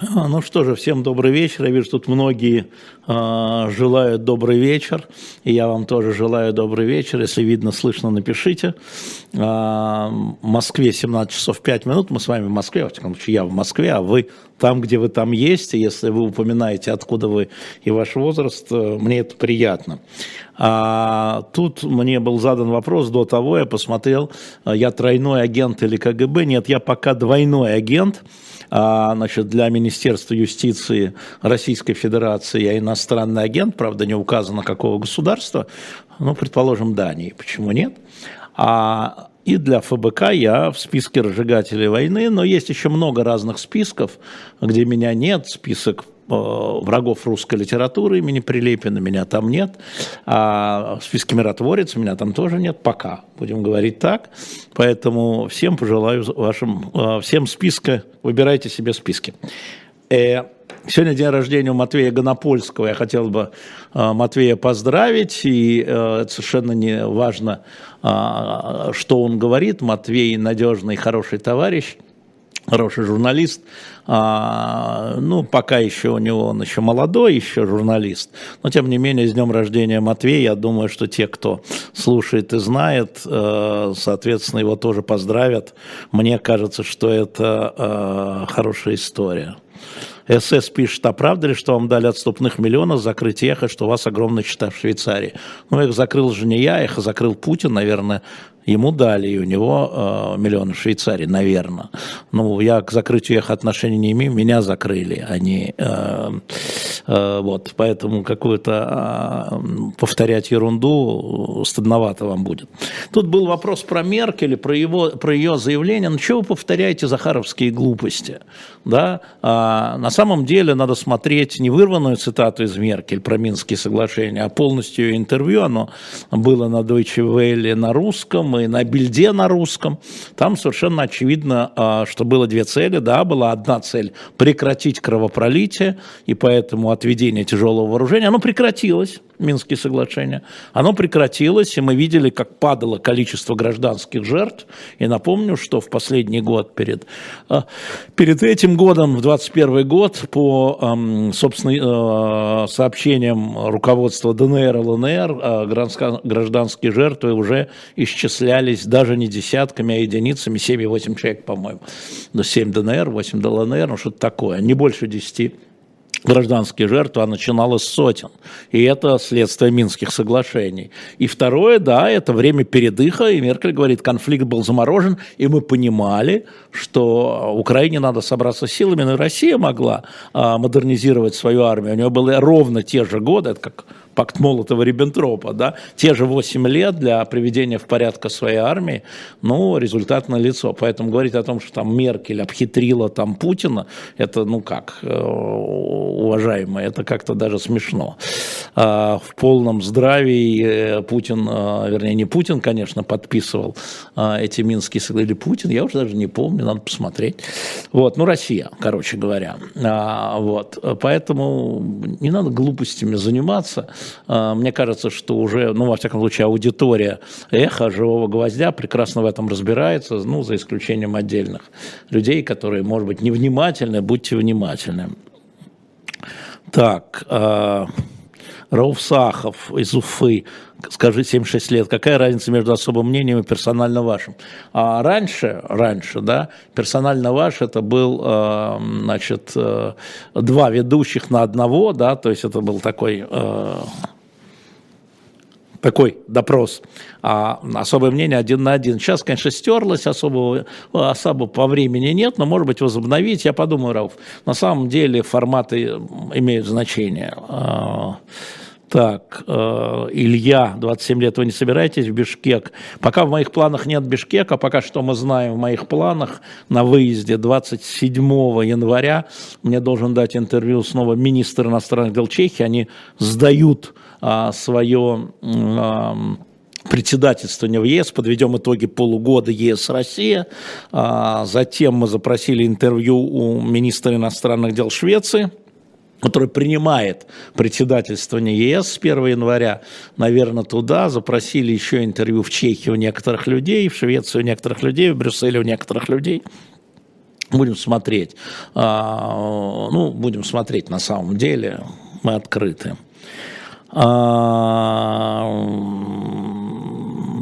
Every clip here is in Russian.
А, ну что же, всем добрый вечер. Я вижу, тут многие э, желают добрый вечер. И я вам тоже желаю добрый вечер. Если видно, слышно, напишите. Э, в Москве 17 часов 5 минут. Мы с вами в Москве, во всяком случае, я в Москве, а вы там, где вы там есть. И если вы упоминаете, откуда вы и ваш возраст, э, мне это приятно. А тут мне был задан вопрос до того, я посмотрел, я тройной агент или КГБ. Нет, я пока двойной агент. А, значит, для Министерства юстиции Российской Федерации я иностранный агент, правда, не указано какого государства, ну, предположим, Дании, почему нет? А и для ФБК я в списке разжигателей войны, но есть еще много разных списков, где меня нет, список врагов русской литературы имени Прилепина, меня там нет. А в списке миротворец меня там тоже нет, пока, будем говорить так. Поэтому всем пожелаю вашим, э, всем списка, выбирайте себе списки. Э, сегодня день рождения у Матвея Гонопольского. Я хотел бы Матвея поздравить. И это совершенно не важно, что он говорит. Матвей надежный, хороший товарищ хороший журналист, а, ну, пока еще у него, он еще молодой, еще журналист, но тем не менее, с днем рождения Матвея, я думаю, что те, кто слушает и знает, э, соответственно, его тоже поздравят. Мне кажется, что это э, хорошая история. СС пишет, а правда ли, что вам дали отступных миллионов закрыть эхо, что у вас огромная счета в Швейцарии? Ну, их закрыл же не я, эхо закрыл Путин, наверное, ему дали, и у него э, миллионы в Швейцарии, наверное. Ну, я к закрытию их отношений не имею, меня закрыли, они, э, э, вот, поэтому какую-то э, повторять ерунду стыдновато вам будет. Тут был вопрос про Меркель, про, его, про ее заявление, ну, чего вы повторяете захаровские глупости, да, а, на самом деле надо смотреть не вырванную цитату из Меркель про Минские соглашения, а полностью ее интервью, оно было на Deutsche Welle на русском, и на бильде на русском. Там совершенно очевидно, а, что было две цели. Да, была одна цель – прекратить кровопролитие, и поэтому отведение тяжелого вооружения. Оно прекратилось. Минские соглашения, оно прекратилось, и мы видели, как падало количество гражданских жертв. И напомню, что в последний год перед, а, перед этим годом, в 2021 год, по, собственно, э, сообщениям руководства ДНР и ЛНР, а, гражданские жертвы уже исчислялись даже не десятками, а единицами, 7,8 человек, по-моему. 7 ДНР, 8 ДЛНР, ну что-то такое, не больше 10 гражданские жертвы, а начиналось сотен. И это следствие Минских соглашений. И второе, да, это время передыха, и Меркель говорит, конфликт был заморожен, и мы понимали, что Украине надо собраться силами, но и Россия могла а, модернизировать свою армию. У нее были ровно те же годы, это как пакт Молотова-Риббентропа, да, те же 8 лет для приведения в порядок своей армии, ну, результат на лицо. Поэтому говорить о том, что там Меркель обхитрила там Путина, это, ну как, э, уважаемые, это как-то даже смешно. А, в полном здравии э, Путин, э, вернее, не Путин, конечно, подписывал эти Минские соглашения, Путин, я уже даже не помню, надо посмотреть. Вот, ну, Россия, короче говоря. А, вот, поэтому не надо глупостями заниматься. А, мне кажется, что уже, ну, во всяком случае, аудитория эхо живого гвоздя прекрасно в этом разбирается, ну, за исключением отдельных людей, которые, может быть, невнимательны, будьте внимательны. Так, э, Рауф Сахов из Уфы, скажи, 76 лет, какая разница между особым мнением и персонально вашим? А раньше, раньше, да, персонально ваш это был, э, значит, э, два ведущих на одного, да, то есть это был такой... Э, такой допрос, а особое мнение один на один. Сейчас, конечно, стерлось, особого, особо по времени нет, но, может быть, возобновить. Я подумаю, Рауф, на самом деле форматы имеют значение. Так, э, Илья, 27 лет, вы не собираетесь в Бишкек? Пока в моих планах нет Бишкека, пока что мы знаем в моих планах на выезде 27 января мне должен дать интервью снова министр иностранных дел Чехии. Они сдают а, свое а, председательствование в ЕС, подведем итоги полугода ЕС-Россия. А, затем мы запросили интервью у министра иностранных дел Швеции который принимает председательствование ЕС с 1 января, наверное, туда запросили еще интервью в Чехии у некоторых людей, в Швеции у некоторых людей, в Брюсселе у некоторых людей. Будем смотреть. А, ну, будем смотреть на самом деле. Мы открыты.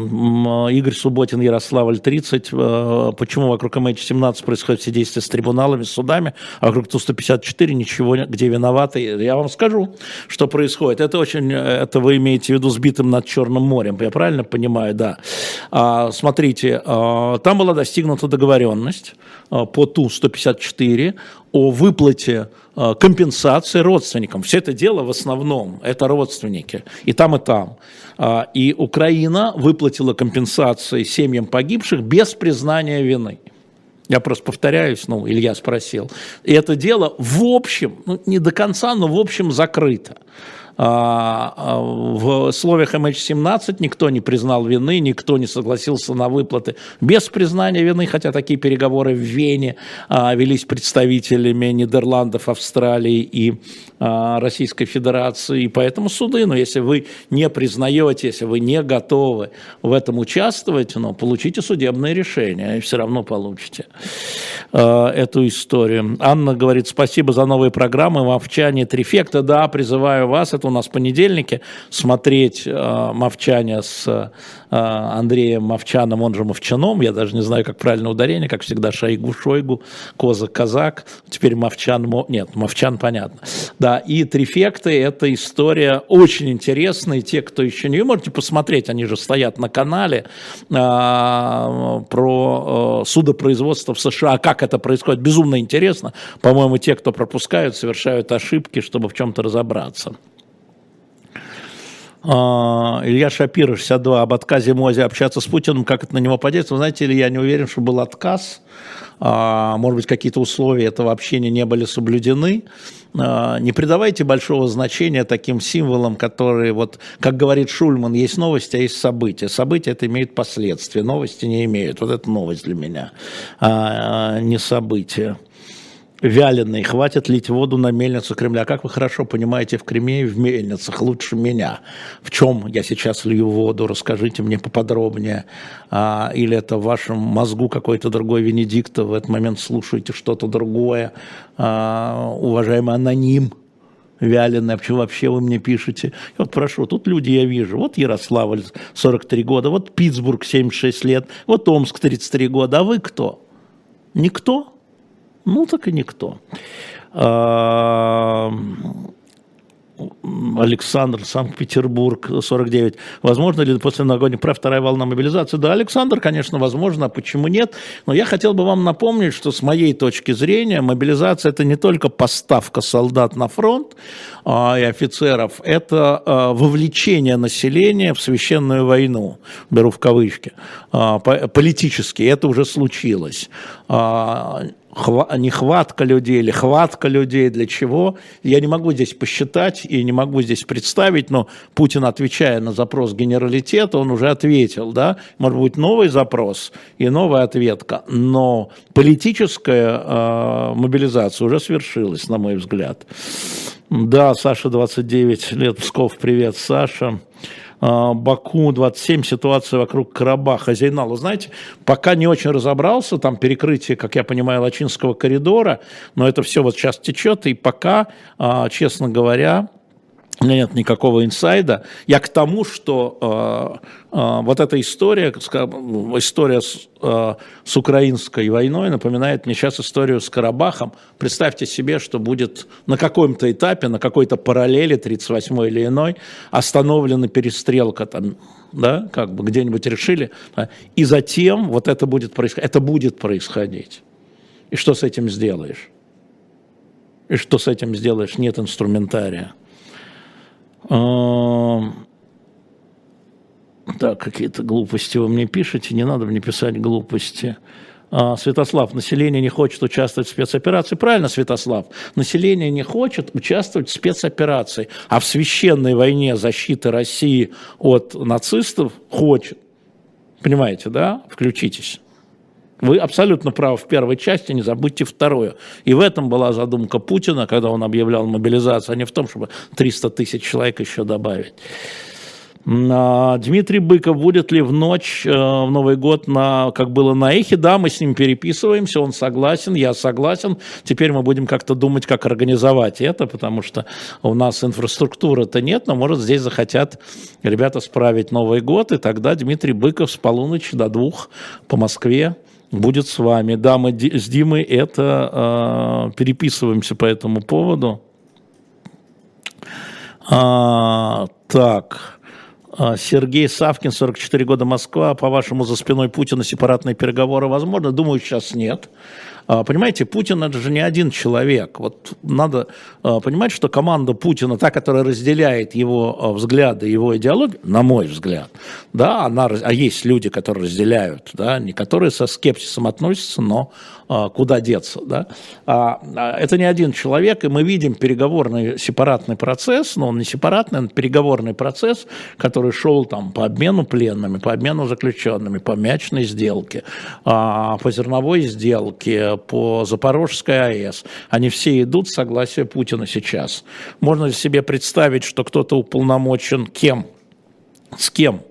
А, Игорь Субботин, Ярославль, 30. Э, почему вокруг МХ-17 происходят все действия с трибуналами, с судами, а вокруг Ту-154 ничего, где виноваты? Я вам скажу, что происходит. Это очень, это вы имеете в виду сбитым над Черным морем, я правильно понимаю? Да. А, смотрите, а, там была достигнута договоренность а, по Ту-154 о выплате Э, компенсации родственникам. Все это дело в основном, это родственники, и там, и там. А, и Украина выплатила компенсации семьям погибших без признания вины. Я просто повторяюсь, ну, Илья спросил. И это дело в общем, ну, не до конца, но в общем закрыто. А, а, в условиях MH17 никто не признал вины, никто не согласился на выплаты без признания вины, хотя такие переговоры в Вене а, велись представителями Нидерландов, Австралии и Российской Федерации. И поэтому суды, но если вы не признаете, если вы не готовы в этом участвовать, ну, получите судебное решение, и все равно получите эту историю. Анна говорит, спасибо за новые программы, Мовчане, Трифекта, да, призываю вас, это у нас понедельнике, смотреть э, Мовчане с э, Андреем Мовчаном, он же Мовчаном, я даже не знаю, как правильно ударение, как всегда, Шойгу, Шойгу, Козак, Казак, теперь Мовчан, Мо... нет, Мовчан, понятно. Да, и Трифекты, это история очень интересная, те, кто еще не, вы можете посмотреть, они же стоят на канале, э, про э, судопроизводство в США, как это происходит, безумно интересно, по-моему, те, кто пропускают, совершают ошибки, чтобы в чем-то разобраться. А, Илья Шапиров, 62, об отказе Мози общаться с Путиным, как это на него подействует. Вы знаете, Илья, не уверен, что был отказ. А, может быть, какие-то условия этого общения не были соблюдены. А, не придавайте большого значения таким символам, которые, вот, как говорит Шульман, есть новости, а есть события. События это имеет последствия, новости не имеют. Вот это новость для меня, не события вяленый, хватит лить воду на мельницу Кремля. Как вы хорошо понимаете, в Кремле и в мельницах лучше меня. В чем я сейчас лью воду, расскажите мне поподробнее. А, или это в вашем мозгу какой-то другой Венедиктов, в этот момент слушаете что-то другое. А, уважаемый аноним, вяленый, а почему вообще вы мне пишете? И вот прошу, тут люди я вижу, вот Ярославль 43 года, вот Питтсбург 76 лет, вот Омск 33 года, а вы кто? Никто? Ну, так и никто. Александр, Санкт-Петербург, 49. Возможно ли после новогодних прав вторая волна мобилизации? Да, Александр, конечно, возможно, а почему нет? Но я хотел бы вам напомнить, что с моей точки зрения мобилизация – это не только поставка солдат на фронт а, и офицеров, это а, вовлечение населения в священную войну, беру в кавычки, а, политически, это уже случилось. А, а нехватка людей или хватка людей для чего, я не могу здесь посчитать и не могу здесь представить, но Путин, отвечая на запрос генералитета, он уже ответил, да, может быть, новый запрос и новая ответка, но политическая э, мобилизация уже свершилась, на мой взгляд. Да, Саша, 29 лет, Псков, привет, Саша. А, Баку-27, ситуация вокруг Карабаха, Зейнала, знаете, пока не очень разобрался, там перекрытие, как я понимаю, Лачинского коридора, но это все вот сейчас течет, и пока, а, честно говоря, у меня нет никакого инсайда. Я к тому, что э, э, вот эта история, история с, э, с украинской войной напоминает мне сейчас историю с Карабахом. Представьте себе, что будет на каком-то этапе, на какой-то параллели 38 или иной, остановлена перестрелка там, да, как бы где-нибудь решили, да, и затем вот это будет происходить, это будет происходить. И что с этим сделаешь? И что с этим сделаешь? Нет инструментария. Так, какие-то глупости вы мне пишете, не надо мне писать глупости. А, Святослав, население не хочет участвовать в спецоперации. Правильно, Святослав, население не хочет участвовать в спецоперации, а в священной войне защиты России от нацистов хочет. Понимаете, да? Включитесь. Вы абсолютно правы в первой части, не забудьте вторую. И в этом была задумка Путина, когда он объявлял мобилизацию, а не в том, чтобы 300 тысяч человек еще добавить. А, Дмитрий Быков будет ли в ночь э, в Новый год, на, как было на Эхе? Да, мы с ним переписываемся, он согласен, я согласен. Теперь мы будем как-то думать, как организовать это, потому что у нас инфраструктуры-то нет, но, может, здесь захотят ребята справить Новый год, и тогда Дмитрий Быков с полуночи до двух по Москве будет с вами. Да, мы с Димой это э, переписываемся по этому поводу. А, так. А, Сергей Савкин, 44 года Москва. По-вашему, за спиной Путина сепаратные переговоры возможно? Думаю, сейчас нет. А, понимаете, Путин это же не один человек. Вот надо а, понимать, что команда Путина, та, которая разделяет его взгляды, его идеологию, на мой взгляд, да, она, а есть люди, которые разделяют, да, не которые со скепсисом относятся, но а, куда деться. Да? А, а, это не один человек, и мы видим переговорный сепаратный процесс, но он не сепаратный, он переговорный процесс, который шел там по обмену пленными, по обмену заключенными, по мячной сделке, по зерновой сделке, по Запорожской АЭС. Они все идут с согласия Путина сейчас. Можно ли себе представить, что кто-то уполномочен кем? С кем?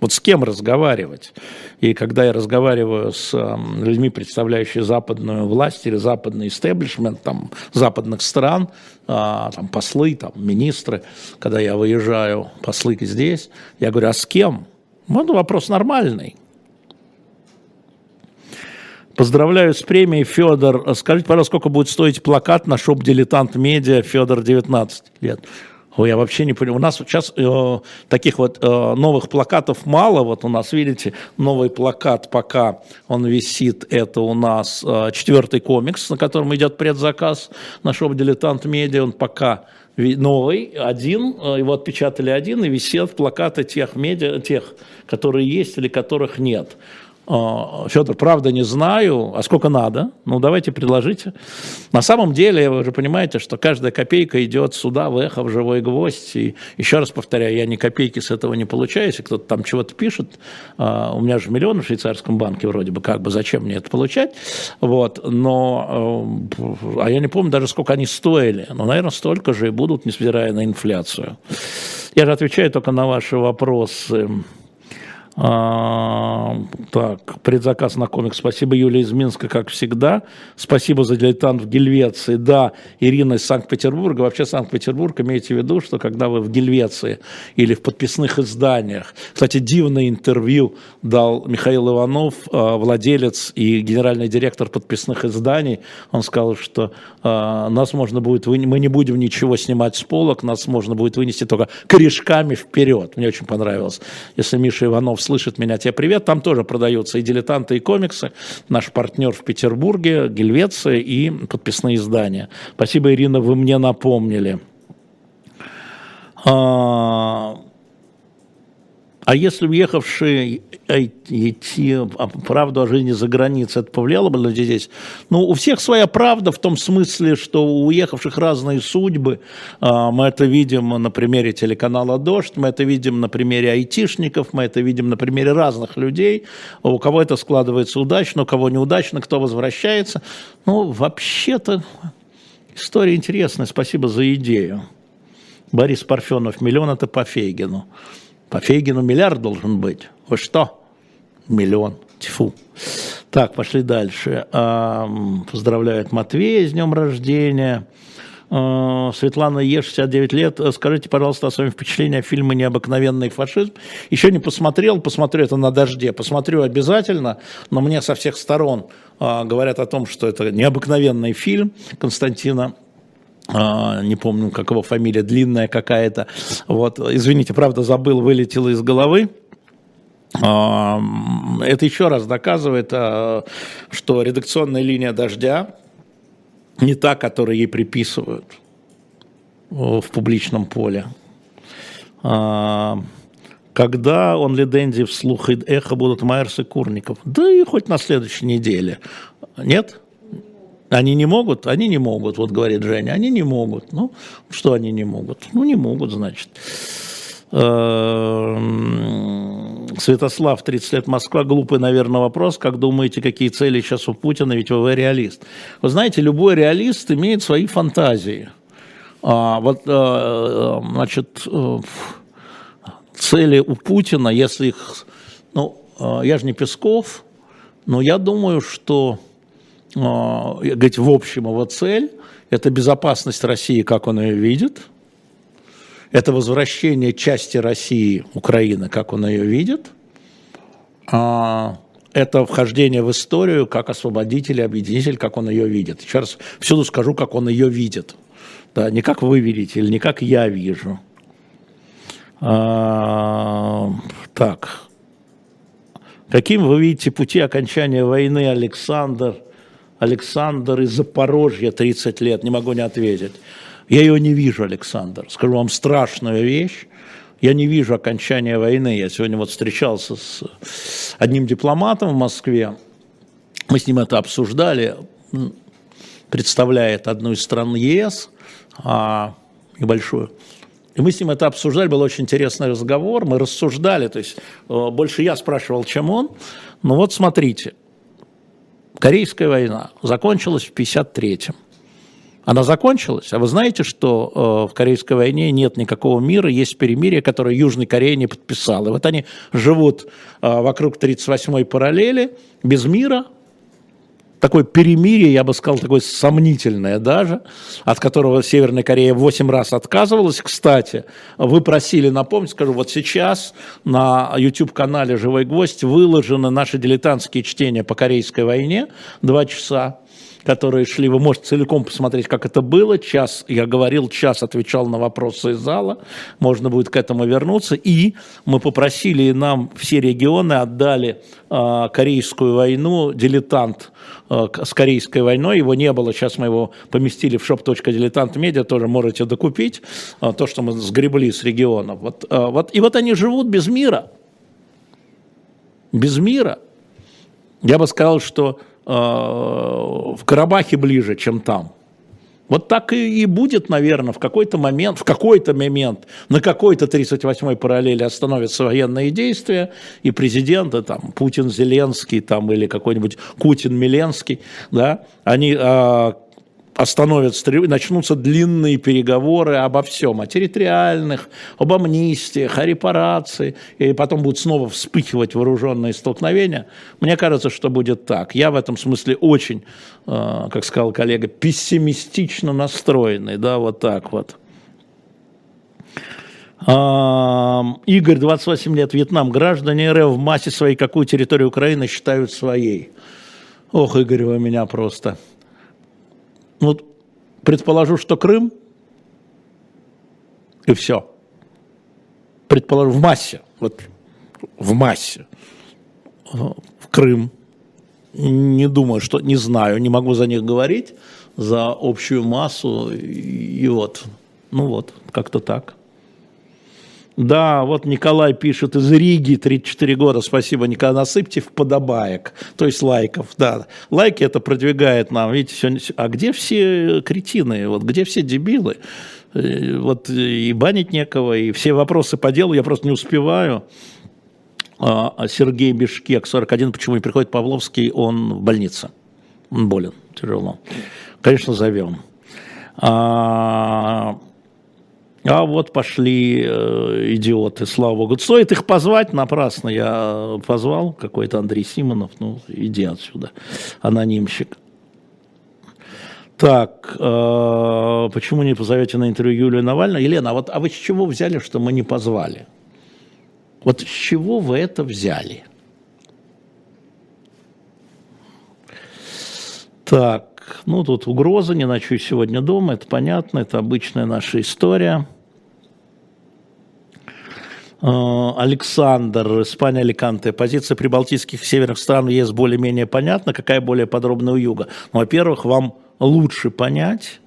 Вот с кем разговаривать? И когда я разговариваю с эм, людьми, представляющими западную власть или западный истеблишмент там, западных стран, а, там, послы, там, министры, когда я выезжаю, послы здесь, я говорю, а с кем? Вот вопрос нормальный. Поздравляю с премией, Федор. Скажите, пожалуйста, сколько будет стоить плакат на shop «Дилетант Медиа» Федор 19 лет? Ой, я вообще не понимаю. У нас сейчас э, таких вот э, новых плакатов мало. Вот у нас, видите, новый плакат пока он висит. Это у нас э, четвертый комикс, на котором идет предзаказ на shop «Дилетант Медиа». Он пока новый, один, э, его отпечатали один, и висят плакаты тех медиа, тех, которые есть или которых нет. А, Федор, правда не знаю, а сколько надо? Ну, давайте предложите. На самом деле, вы же понимаете, что каждая копейка идет сюда, в эхо, в живой гвоздь. И еще раз повторяю, я ни копейки с этого не получаю. Если кто-то там чего-то пишет, а, у меня же миллион в швейцарском банке вроде бы, как бы, зачем мне это получать? Вот, но, э, а я не помню даже, сколько они стоили. Но, наверное, столько же и будут, несмотря на инфляцию. Я же отвечаю только на ваши вопросы. А, так, предзаказ на комикс. Спасибо, Юлия из Минска, как всегда. Спасибо за дилетант в Гельвеции. Да, Ирина из Санкт-Петербурга. Вообще Санкт-Петербург, имейте в виду, что когда вы в Гельвеции или в подписных изданиях. Кстати, дивное интервью дал Михаил Иванов, а, владелец и генеральный директор подписных изданий. Он сказал, что а, нас можно будет, мы не будем ничего снимать с полок, нас можно будет вынести только корешками вперед. Мне очень понравилось. Если Миша Иванов слышит меня, тебе привет. Там тоже продаются и дилетанты, и комиксы. Наш партнер в Петербурге, Гельвеция и подписные издания. Спасибо, Ирина, вы мне напомнили. А, а если уехавшие идти а, правду о жизни за границей, это повлияло бы на людей здесь? Ну, у всех своя правда в том смысле, что у уехавших разные судьбы. А, мы это видим на примере телеканала «Дождь», мы это видим на примере айтишников, мы это видим на примере разных людей. У кого это складывается удачно, у кого неудачно, кто возвращается. Ну, вообще-то история интересная. Спасибо за идею. Борис Парфенов, миллион это по Фейгину. По Фейгину миллиард должен быть. Вы что? Миллион. Тьфу. Так, пошли дальше. Поздравляет Матвея с днем рождения. А, Светлана Е, 69 лет. Скажите, пожалуйста, о своем впечатлении о фильме «Необыкновенный фашизм». Еще не посмотрел, посмотрю это на дожде. Посмотрю обязательно, но мне со всех сторон а, говорят о том, что это необыкновенный фильм Константина не помню, как его фамилия, длинная какая-то. Вот, извините, правда, забыл, вылетело из головы. А, это еще раз доказывает, а, что редакционная линия дождя не та, которую ей приписывают в публичном поле. Когда он ли Дэнди вслух и эхо будут Майерс и Курников? Да и хоть на следующей неделе. Нет? Они не могут? Они не могут, вот говорит Женя. Они не могут. Ну, что они не могут? Ну, не могут, значит. Эм, Святослав, 30 лет Москва, глупый, наверное, вопрос. Как думаете, какие цели сейчас у Путина? Ведь вы реалист. Вы знаете, любой реалист имеет свои фантазии. А, вот, а, значит, цели у Путина, если их... Ну, я же не Песков, но я думаю, что говорить, в общем его цель – это безопасность России, как он ее видит – это возвращение части России, Украины, как он ее видит. А, это вхождение в историю как освободитель, объединитель, как он ее видит. Еще раз всюду скажу, как он ее видит. Да, не как вы видите или не как я вижу. А, так. Каким вы видите пути окончания войны, Александр? Александр из Запорожья, 30 лет, не могу не ответить. Я ее не вижу, Александр. Скажу вам страшную вещь. Я не вижу окончания войны. Я сегодня вот встречался с одним дипломатом в Москве. Мы с ним это обсуждали. Представляет одну из стран ЕС, а, небольшую. И мы с ним это обсуждали, был очень интересный разговор, мы рассуждали, то есть э, больше я спрашивал, чем он. Но вот смотрите, Корейская война закончилась в 1953-м. Она закончилась. А вы знаете, что э, в Корейской войне нет никакого мира, есть перемирие, которое Южная Корея не подписала. И вот они живут э, вокруг 38-й параллели, без мира, такое перемирие, я бы сказал, такое сомнительное даже, от которого Северная Корея 8 раз отказывалась. Кстати, вы просили напомнить, скажу, вот сейчас на YouTube-канале «Живой гвоздь» выложены наши дилетантские чтения по Корейской войне, два часа которые шли, вы можете целиком посмотреть, как это было. Час, я говорил, час отвечал на вопросы из зала, можно будет к этому вернуться. И мы попросили, и нам все регионы отдали э, Корейскую войну, дилетант с Корейской войной, его не было, сейчас мы его поместили в shop.diletantmedia, тоже можете докупить, э, то, что мы сгребли с регионов. Вот, э, вот, и вот они живут без мира. Без мира. Я бы сказал, что Э, в Карабахе ближе, чем там. Вот так и, будет, наверное, в какой-то момент, в какой-то момент, на какой-то 38-й параллели остановятся военные действия, и президенты, там, Путин, Зеленский, там, или какой-нибудь Кутин, Миленский, да, они а, остановятся, начнутся длинные переговоры обо всем, о территориальных, об амнистиях, о репарации, и потом будут снова вспыхивать вооруженные столкновения. Мне кажется, что будет так. Я в этом смысле очень, э, как сказал коллега, пессимистично настроенный, да, вот так вот. Игорь, 28 лет, Вьетнам. Граждане РФ в массе своей какую территорию Украины считают своей? Ох, Игорь, вы меня просто... Вот предположу, что Крым, и все. Предположу, в массе, вот в массе. В Крым. Не думаю, что, не знаю, не могу за них говорить, за общую массу. И вот, ну вот, как-то так. Да, вот Николай пишет из Риги, 34 года, спасибо, Николай, насыпьте в подобаек, то есть лайков, да. Лайки это продвигает нам, видите, сегодня, а где все кретины, вот где все дебилы? Э, вот и банить некого, и все вопросы по делу я просто не успеваю. А, а Сергей Бишкек, 41, почему не приходит Павловский, он в больнице, он болен, тяжело. Конечно, зовем. А, а вот пошли э, идиоты, слава богу. Стоит их позвать напрасно. Я позвал какой-то Андрей Симонов. Ну, иди отсюда, анонимщик. Так, э, почему не позовете на интервью Юлию Навальную? Елена, а вот а вы с чего взяли, что мы не позвали? Вот с чего вы это взяли? Так, ну тут угроза, не ночую сегодня дома, это понятно, это обычная наша история. Э, Александр, Испания, Аликанте. Позиция прибалтийских северных стран ЕС более-менее понятна. Какая более подробная у юга? Ну, во-первых, вам лучше понять,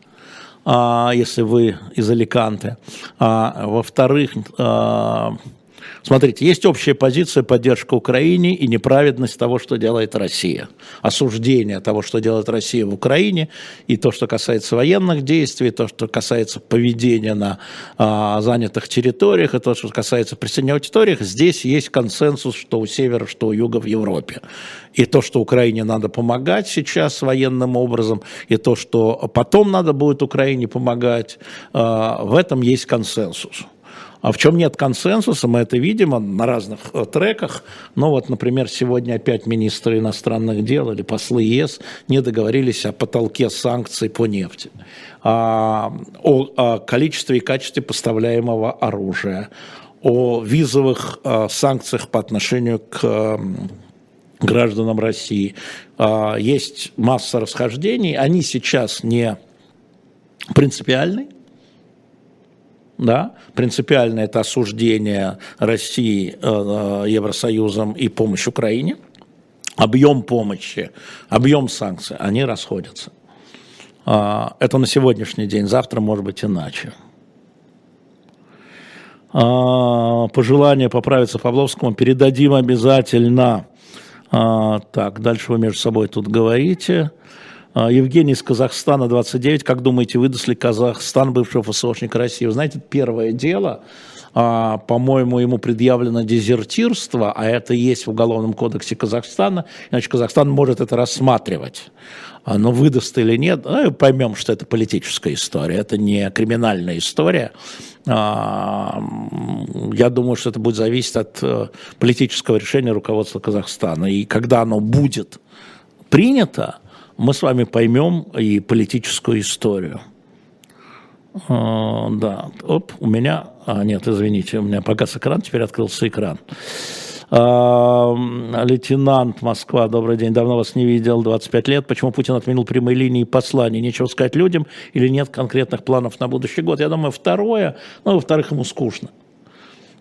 а, если вы из Аликанте. А, во-вторых, а, Смотрите, есть общая позиция поддержка Украине и неправедность того, что делает Россия. Осуждение того, что делает Россия в Украине, и то, что касается военных действий, то, что касается поведения на а, занятых территориях, и то, что касается присоединенных территориях, здесь есть консенсус, что у севера, что у юга в Европе. И то, что Украине надо помогать сейчас военным образом, и то, что потом надо будет Украине помогать, а, в этом есть консенсус. А в чем нет консенсуса, мы это видим на разных э, треках. Ну вот, например, сегодня опять министры иностранных дел или послы ЕС не договорились о потолке санкций по нефти, о, о количестве и качестве поставляемого оружия, о визовых э, санкциях по отношению к гражданам России. А, есть масса расхождений, они сейчас не принципиальны, да, принципиально это осуждение России э, Евросоюзом и помощь Украине, объем помощи, объем санкций, они расходятся. А, это на сегодняшний день, завтра может быть иначе. А, пожелание поправиться Павловскому передадим обязательно. А, так, дальше вы между собой тут говорите. А, Евгений из Казахстана, 29. Как думаете, выдаст ли Казахстан бывшего ФСОшника России? Вы знаете, первое дело, а, по-моему, ему предъявлено дезертирство, а это есть в Уголовном кодексе Казахстана, иначе Казахстан может это рассматривать. А, но выдаст или нет, ну, поймем, что это политическая история, это не криминальная история. Я думаю, что это будет зависеть от э, политического решения руководства Казахстана. И когда оно будет принято, мы с вами поймем и политическую историю. А, да, оп, у меня, а, нет, извините, у меня погас экран, теперь открылся экран. А, лейтенант Москва, добрый день, давно вас не видел, 25 лет. Почему Путин отменил прямые линии посланий? Нечего сказать людям или нет конкретных планов на будущий год? Я думаю, второе, ну, во-вторых, ему скучно.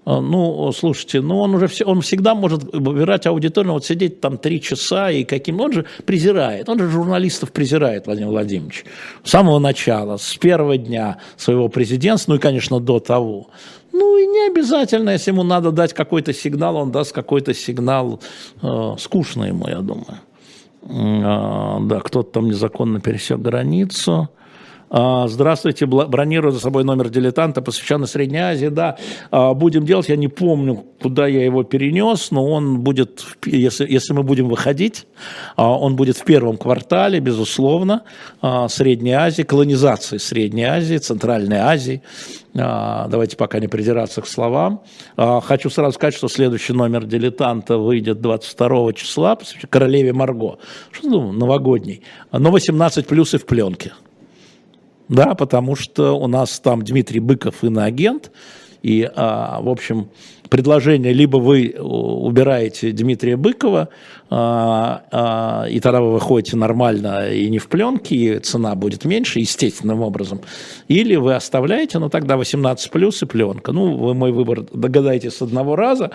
А, ну, слушайте, ну он уже все, он всегда может выбирать аудиторию, вот сидеть там три часа и каким, он же презирает, он же журналистов презирает, Владимир Владимирович, с самого начала, с первого дня своего президентства, ну и, конечно, до того. Ну и не обязательно, если ему надо дать какой-то сигнал, он даст какой-то сигнал, э, скучно ему, я думаю. Э, да, кто-то там незаконно пересек границу. А, здравствуйте, бронирую за собой номер дилетанта, посвященный Средней Азии. Да, а, будем делать, я не помню, куда я его перенес, но он будет, если, если мы будем выходить, а, он будет в первом квартале, безусловно, Средней Азии, колонизации Средней Азии, Центральной Азии. Давайте пока не придираться к словам. Хочу сразу сказать, что следующий номер дилетанта выйдет 22 числа, королеве Марго. Что думаю, новогодний. Но 18 плюс и в пленке. Да, потому что у нас там Дмитрий Быков иноагент, и, а, в общем, предложение, либо вы убираете Дмитрия Быкова, а, а, и тогда вы выходите нормально и не в пленке, и цена будет меньше, естественным образом, или вы оставляете, но тогда 18 плюс и пленка. Ну, вы мой выбор догадаетесь с одного раза.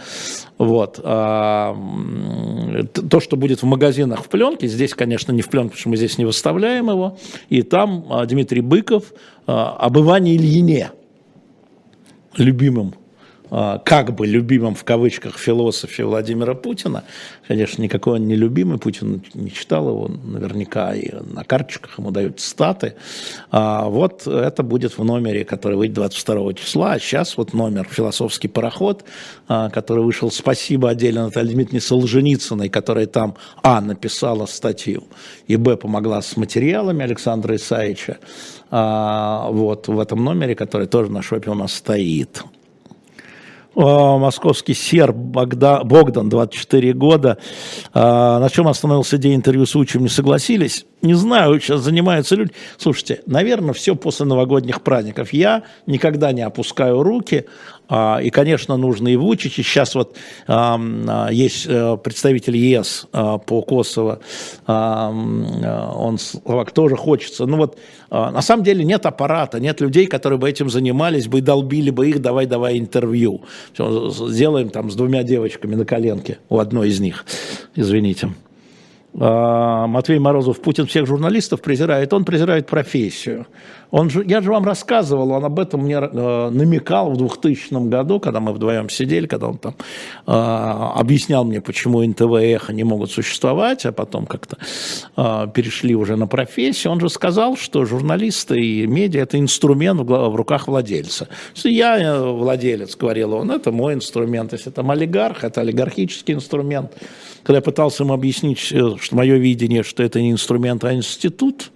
Вот. А, то, что будет в магазинах в пленке, здесь, конечно, не в пленке, потому что мы здесь не выставляем его, и там Дмитрий Быков об Иване Ильине, любимым как бы любимым в кавычках философе Владимира Путина. Конечно, никакой он не любимый, Путин не читал его наверняка, и на карточках ему дают статы. А вот это будет в номере, который выйдет 22 числа. А сейчас вот номер «Философский пароход», а, который вышел. Спасибо отдельно Наталье Дмитриевне Солженицыной, которая там, а, написала статью, и, б, помогла с материалами Александра Исаевича. А, вот в этом номере, который тоже на шопе у нас стоит. А, московский серб Богдан, Богдан, 24 года. А, на чем остановился день интервью с Учем, не согласились. Не знаю, сейчас занимаются люди. Слушайте, наверное, все после новогодних праздников. Я никогда не опускаю руки. А, и, конечно, нужно и Вучич. И сейчас вот есть э, представитель ЕС по Косово. Он, Словак, тоже хочется. Ну вот, на самом деле нет аппарата, нет людей, которые бы этим занимались, бы и долбили бы их, давай-давай интервью. Сделаем там с двумя девочками на коленке у одной из них. Извините. А, Матвей Морозов, Путин всех журналистов презирает, он презирает профессию. Он же, я же вам рассказывал, он об этом мне э, намекал в 2000 году, когда мы вдвоем сидели, когда он там э, объяснял мне, почему НТВ и Эхо не могут существовать, а потом как-то э, перешли уже на профессию. Он же сказал, что журналисты и медиа – это инструмент в, в руках владельца. Если я э, владелец, говорил он, это мой инструмент. Если это олигарх, это олигархический инструмент. Когда я пытался ему объяснить, э, что мое видение, что это не инструмент, а институт,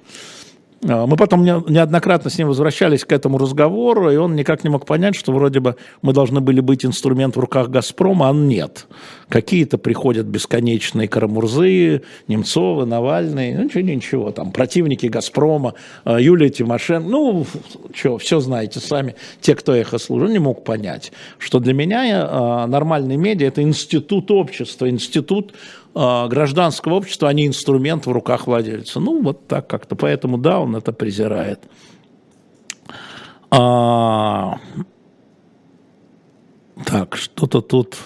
а, мы потом неоднократно с ним возвращались к этому разговору, и он никак не мог понять, что вроде бы мы должны были быть инструмент в руках «Газпрома», а нет. Какие-то приходят бесконечные Карамурзы, Немцовы, Навальный, ну ничего, ничего, там противники «Газпрома», а, Юлия Тимошенко, ну, что, все знаете сами, те, кто эхо служил, не мог понять, что для меня а, нормальный медиа – это институт общества, институт гражданского общества, а не инструмент в руках владельца. Ну, вот так как-то. Поэтому, да, он это презирает. А, так, что-то тут...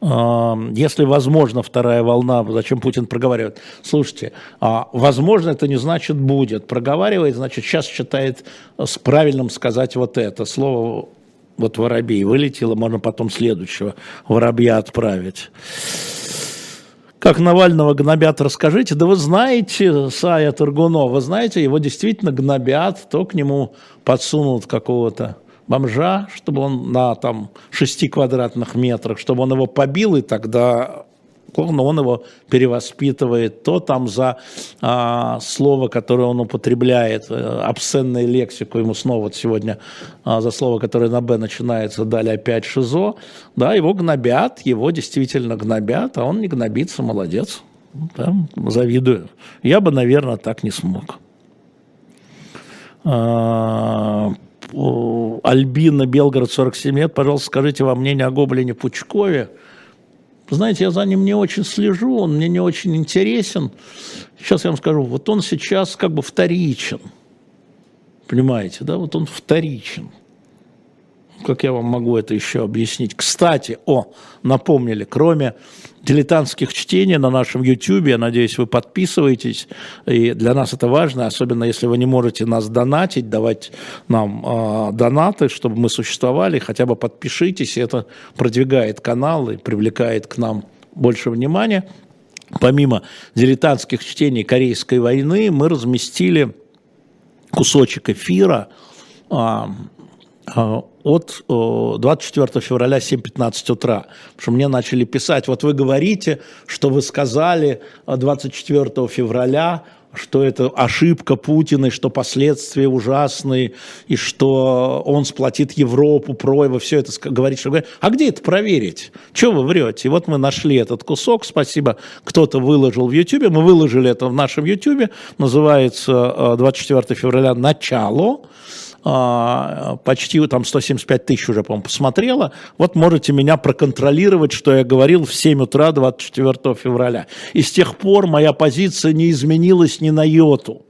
А, если возможно вторая волна, зачем Путин проговаривает? Слушайте, а, возможно, это не значит будет. Проговаривает, значит, сейчас считает с правильным сказать вот это. Слово вот воробей вылетело, можно потом следующего воробья отправить. Как Навального гнобят, расскажите. Да вы знаете Сая Тургунова, вы знаете, его действительно гнобят, то к нему подсунут какого-то бомжа, чтобы он на там 6 квадратных метрах, чтобы он его побил, и тогда но он его перевоспитывает, то там за а, слово, которое он употребляет, э, обсценную лексику, ему снова вот сегодня а, за слово, которое на «Б» начинается, дали опять ШИЗО, да, его гнобят, его действительно гнобят, а он не гнобится, молодец, да, завидую. Я бы, наверное, так не смог. А, Альбина, Белгород, 47 лет, пожалуйста, скажите вам мнение о Гоблине Пучкове – знаете, я за ним не очень слежу, он мне не очень интересен. Сейчас я вам скажу, вот он сейчас как бы вторичен. Понимаете, да, вот он вторичен. Как я вам могу это еще объяснить? Кстати, о, напомнили, кроме дилетантских чтений на нашем YouTube, я надеюсь, вы подписываетесь, и для нас это важно, особенно если вы не можете нас донатить, давать нам э, донаты, чтобы мы существовали, хотя бы подпишитесь, это продвигает канал и привлекает к нам больше внимания. Помимо дилетантских чтений Корейской войны, мы разместили кусочек эфира, а, от 24 февраля 7.15 утра. Потому что мне начали писать, вот вы говорите, что вы сказали 24 февраля, что это ошибка Путина, и что последствия ужасные, и что он сплотит Европу, Проева, все это говорит, что А где это проверить? Чего вы врете? И вот мы нашли этот кусок, спасибо, кто-то выложил в Ютубе, мы выложили это в нашем Ютубе, называется 24 э, февраля «Начало», а, почти там 175 тысяч уже, по-моему, посмотрела. Вот можете меня проконтролировать, что я говорил в 7 утра 24 февраля. И с тех пор моя позиция не изменилась ни на йоту.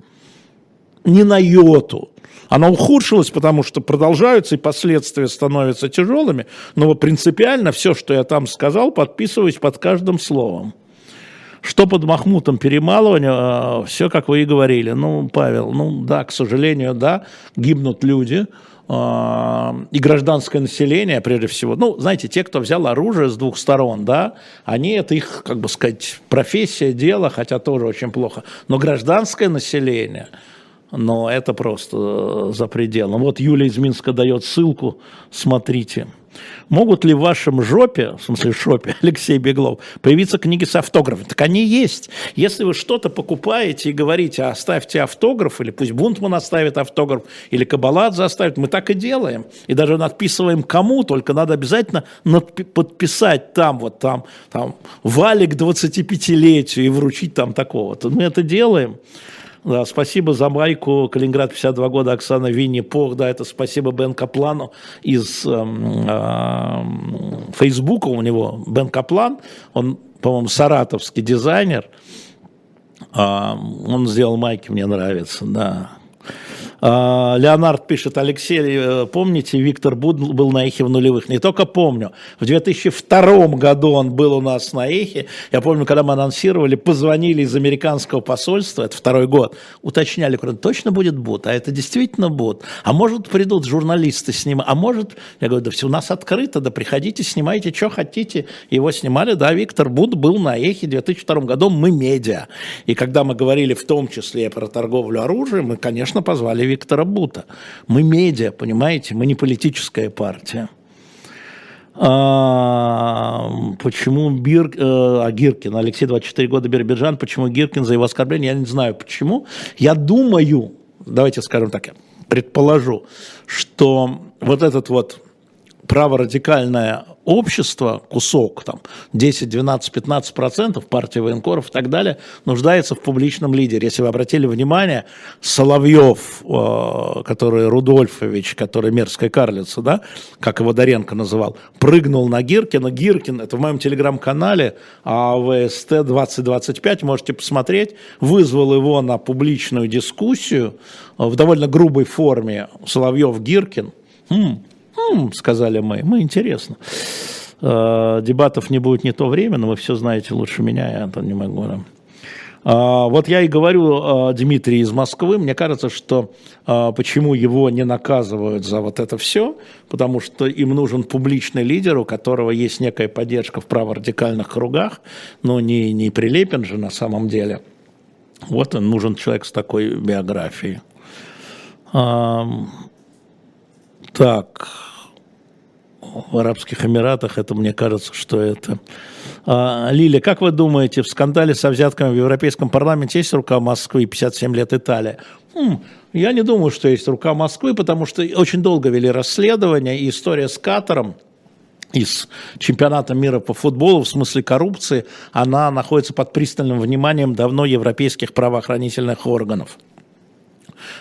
Ни на йоту. Она ухудшилась, потому что продолжаются и последствия становятся тяжелыми, но принципиально все, что я там сказал, подписываюсь под каждым словом. Что под Махмутом перемалывание, а, все, как вы и говорили. Ну, Павел, ну да, к сожалению, да, гибнут люди, а, и гражданское население, прежде всего, ну, знаете, те, кто взял оружие с двух сторон, да, они, это их, как бы сказать, профессия, дело, хотя тоже очень плохо, но гражданское население, но это просто э, за пределом. Вот Юлия из Минска дает ссылку, смотрите. Могут ли в вашем жопе, в смысле шопе, Алексей Беглов, появиться книги с автографом? Так они есть. Если вы что-то покупаете и говорите, оставьте автограф, или пусть Бунтман оставит автограф, или Кабаладзе оставит, мы так и делаем. И даже надписываем кому, только надо обязательно подписать там, вот там, там, валик 25-летию и вручить там такого-то. Мы это делаем. Да, спасибо за майку. Калининград 52 года. Оксана Винни Пох. Да, это спасибо Бен Каплану из э, э, Фейсбука у него. Бен Каплан, он, по-моему, саратовский дизайнер. Э, он сделал майки, мне нравится, да. А, Леонард пишет, Алексей, э, помните, Виктор Буд был на Эхе в нулевых? Не только помню. В 2002 году он был у нас на Эхе. Я помню, когда мы анонсировали, позвонили из американского посольства, это второй год, уточняли, точно будет Буд? А это действительно Буд? А может придут журналисты с ним? А может, я говорю, да все у нас открыто, да приходите, снимайте, что хотите. Его снимали, да, Виктор Буд был на Эхе в 2002 году, мы медиа. И когда мы говорили в том числе про торговлю оружием, мы, конечно, позвали Виктора Бута. Мы медиа, понимаете, мы не политическая партия. А, почему Бир, э, а Гиркин, Алексей, 24 года, Биробиджан, почему Гиркин за его оскорбление, я не знаю почему. Я думаю, давайте скажем так, я предположу, что вот этот вот праворадикальное общество, кусок, там, 10, 12, 15 процентов, партии военкоров и так далее, нуждается в публичном лидере. Если вы обратили внимание, Соловьев, э, который Рудольфович, который мерзкая карлица, да, как его Доренко называл, прыгнул на Гиркина. Гиркин, это в моем телеграм-канале, АВСТ 2025, можете посмотреть, вызвал его на публичную дискуссию в довольно грубой форме Соловьев-Гиркин. Хм, М-м, сказали мы, мы интересно. Э, дебатов не будет не то время, но вы все знаете лучше меня, я это не могу. А, вот я и говорю Дмитрий из Москвы, мне кажется, что а, почему его не наказывают за вот это все, потому что им нужен публичный лидер, у которого есть некая поддержка в праворадикальных кругах, но не, не Прилепин же на самом деле. Вот он нужен человек с такой биографией. Так, в Арабских Эмиратах, это мне кажется, что это... А, Лиля, как вы думаете, в скандале со взятками в Европейском парламенте есть рука Москвы, 57 лет Италия? Хм, я не думаю, что есть рука Москвы, потому что очень долго вели расследование, и история с Катаром, из чемпионата мира по футболу в смысле коррупции, она находится под пристальным вниманием давно европейских правоохранительных органов.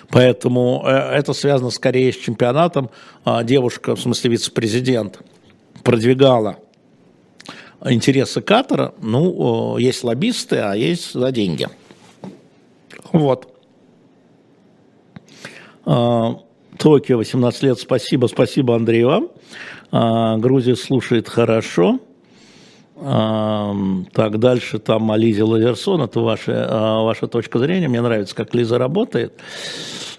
Поэтому э, это связано скорее с чемпионатом. А девушка, в смысле вице-президент, продвигала интересы Катара. Ну, есть лоббисты, а есть за деньги. Вот. А, Токио, 18 лет, спасибо, спасибо, Андрей, вам. А, Грузия слушает хорошо. Так, дальше там о Лизе Лазерсон, это ваша, ваша точка зрения, мне нравится, как Лиза работает.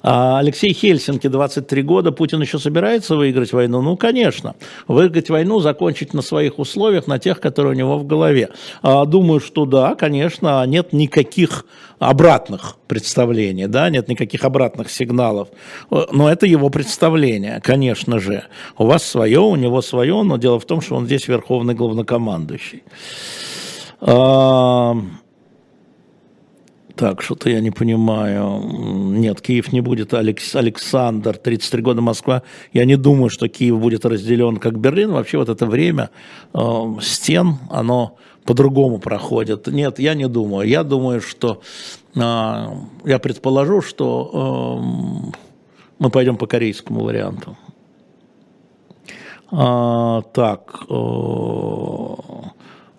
А Алексей Хельсинки, 23 года, Путин еще собирается выиграть войну? Ну, конечно. Выиграть войну, закончить на своих условиях, на тех, которые у него в голове. А, думаю, что да, конечно, нет никаких обратных представлений, да, нет никаких обратных сигналов. Но это его представление, конечно же. У вас свое, у него свое, но дело в том, что он здесь верховный главнокомандующий. Так, что-то я не понимаю. Нет, Киев не будет. Алекс, Александр, 33 года Москва. Я не думаю, что Киев будет разделен как Берлин. Вообще вот это время э, стен, оно по-другому проходит. Нет, я не думаю. Я думаю, что э, я предположу, что э, мы пойдем по корейскому варианту. А, так. Э,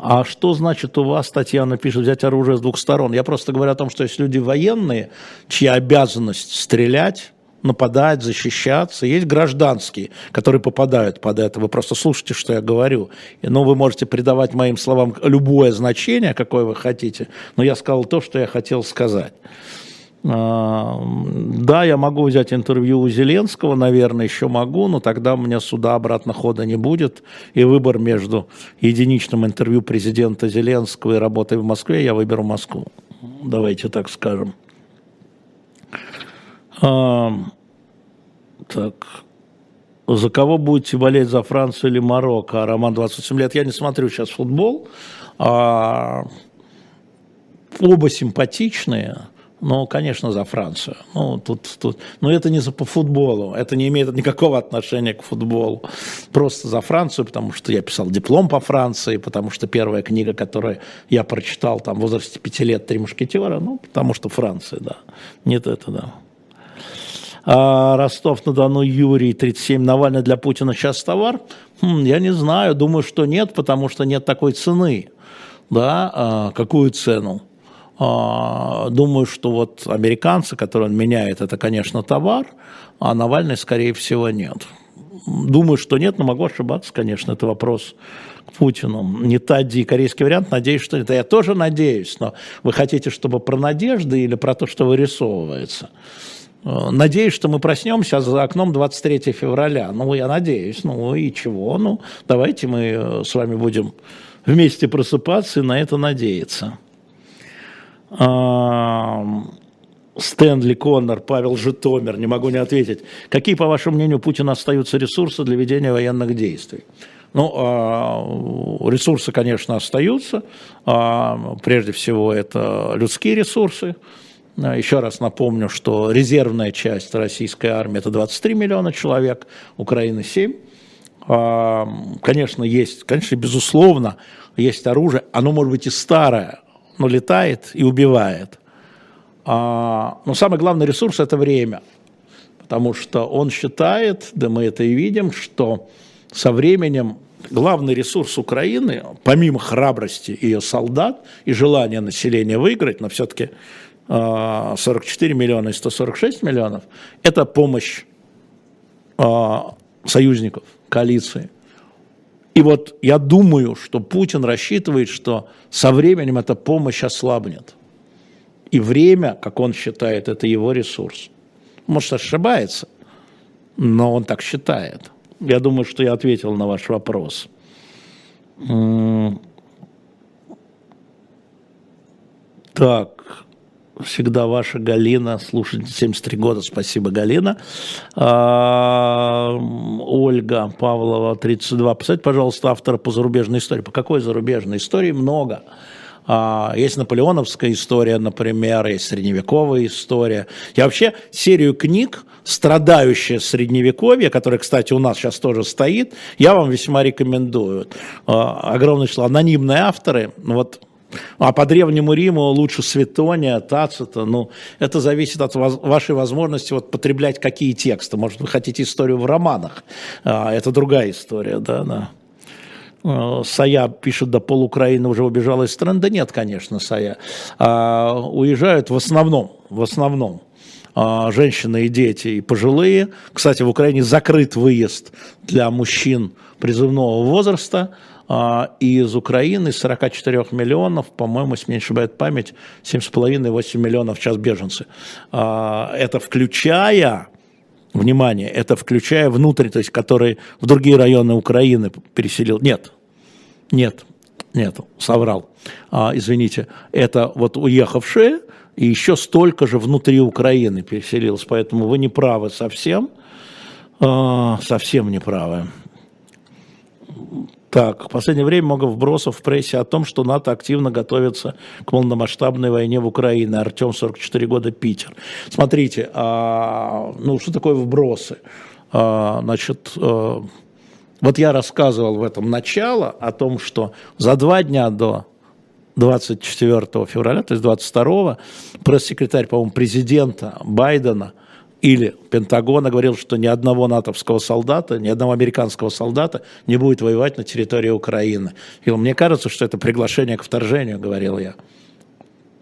а что значит у вас, Татьяна пишет, взять оружие с двух сторон? Я просто говорю о том, что есть люди военные, чья обязанность стрелять, нападать, защищаться. Есть гражданские, которые попадают под это. Вы просто слушайте, что я говорю. Но вы можете придавать моим словам любое значение, какое вы хотите. Но я сказал то, что я хотел сказать. А, да, я могу взять интервью у Зеленского, наверное, еще могу, но тогда у меня сюда обратно хода не будет. И выбор между единичным интервью президента Зеленского и работой в Москве, я выберу Москву. Давайте так скажем. А, так. За кого будете болеть, за Францию или Марокко? А Роман 27 лет. Я не смотрю сейчас футбол. А, оба симпатичные. Ну, конечно, за Францию. Ну, тут, тут, но это не за по футболу, это не имеет никакого отношения к футболу. Просто за Францию, потому что я писал диплом по Франции, потому что первая книга, которую я прочитал там в возрасте пяти лет «Три мушкетера», ну, потому что Франция, да. Нет, это да. А Ростов-на-Дону Юрий, 37, Навальный для Путина сейчас товар? Хм, я не знаю, думаю, что нет, потому что нет такой цены. Да, а какую цену? А, думаю, что вот американцы, которые он меняет, это, конечно, товар, а Навальный, скорее всего, нет. Думаю, что нет, но могу ошибаться, конечно, это вопрос к Путину. Не тади корейский вариант, надеюсь, что это я тоже надеюсь, но вы хотите, чтобы про надежды или про то, что вырисовывается? Э, надеюсь, что мы проснемся за окном 23 февраля. Ну, я надеюсь. Ну и чего? Ну, давайте мы э, с вами будем вместе просыпаться и на это надеяться. Стэнли Коннор, Павел Житомир, не могу не ответить. Какие, по вашему мнению, Путина остаются ресурсы для ведения военных действий? Ну, а, ресурсы, конечно, остаются. А, прежде всего, это людские ресурсы. А, еще раз напомню, что резервная часть российской армии – это 23 миллиона человек, Украины – 7. Конечно, есть, конечно, безусловно, есть оружие. Оно может быть и старое, но летает и убивает. Но самый главный ресурс – это время. Потому что он считает, да мы это и видим, что со временем главный ресурс Украины, помимо храбрости ее солдат и желания населения выиграть, но все-таки 44 миллиона и 146 миллионов, это помощь союзников, коалиции. И вот я думаю, что Путин рассчитывает, что со временем эта помощь ослабнет. И время, как он считает, это его ресурс. Может, ошибается, но он так считает. Я думаю, что я ответил на ваш вопрос. Так, всегда ваша Галина, слушайте, 73 года, спасибо, Галина. А, Ольга Павлова, 32. Поставьте, пожалуйста, автора по зарубежной истории. По какой зарубежной истории? Много. А, есть наполеоновская история, например, есть средневековая история. Я вообще серию книг страдающее средневековье, которое, кстати, у нас сейчас тоже стоит, я вам весьма рекомендую. А, огромное число анонимные авторы, вот а по Древнему Риму лучше Светония, Тацита. Ну, это зависит от вашей возможности вот, потреблять какие тексты. Может, вы хотите историю в романах. А, это другая история, да, да. А, Сая пишет, да пол Украины уже убежала из страны. Да нет, конечно, Сая. А, уезжают в основном, в основном а, женщины и дети, и пожилые. Кстати, в Украине закрыт выезд для мужчин призывного возраста. А, из Украины, из 44 миллионов, по-моему, если мне не ошибает память, 7,5-8 миллионов сейчас беженцы. А, это включая внимание, это включая внутрь, то есть которые в другие районы Украины переселил. Нет, нет, нет, соврал. А, извините, это вот уехавшие, и еще столько же внутри Украины переселилось, поэтому вы не правы совсем, совсем не. Так, в последнее время много вбросов в прессе о том, что НАТО активно готовится к полномасштабной войне в Украине. Артем, 44 года, Питер. Смотрите, а, ну что такое вбросы? А, значит, а, вот я рассказывал в этом начало о том, что за два дня до 24 февраля, то есть 22 пресс-секретарь, по-моему, президента Байдена или Пентагона говорил, что ни одного натовского солдата, ни одного американского солдата не будет воевать на территории Украины. И мне кажется, что это приглашение к вторжению, говорил я.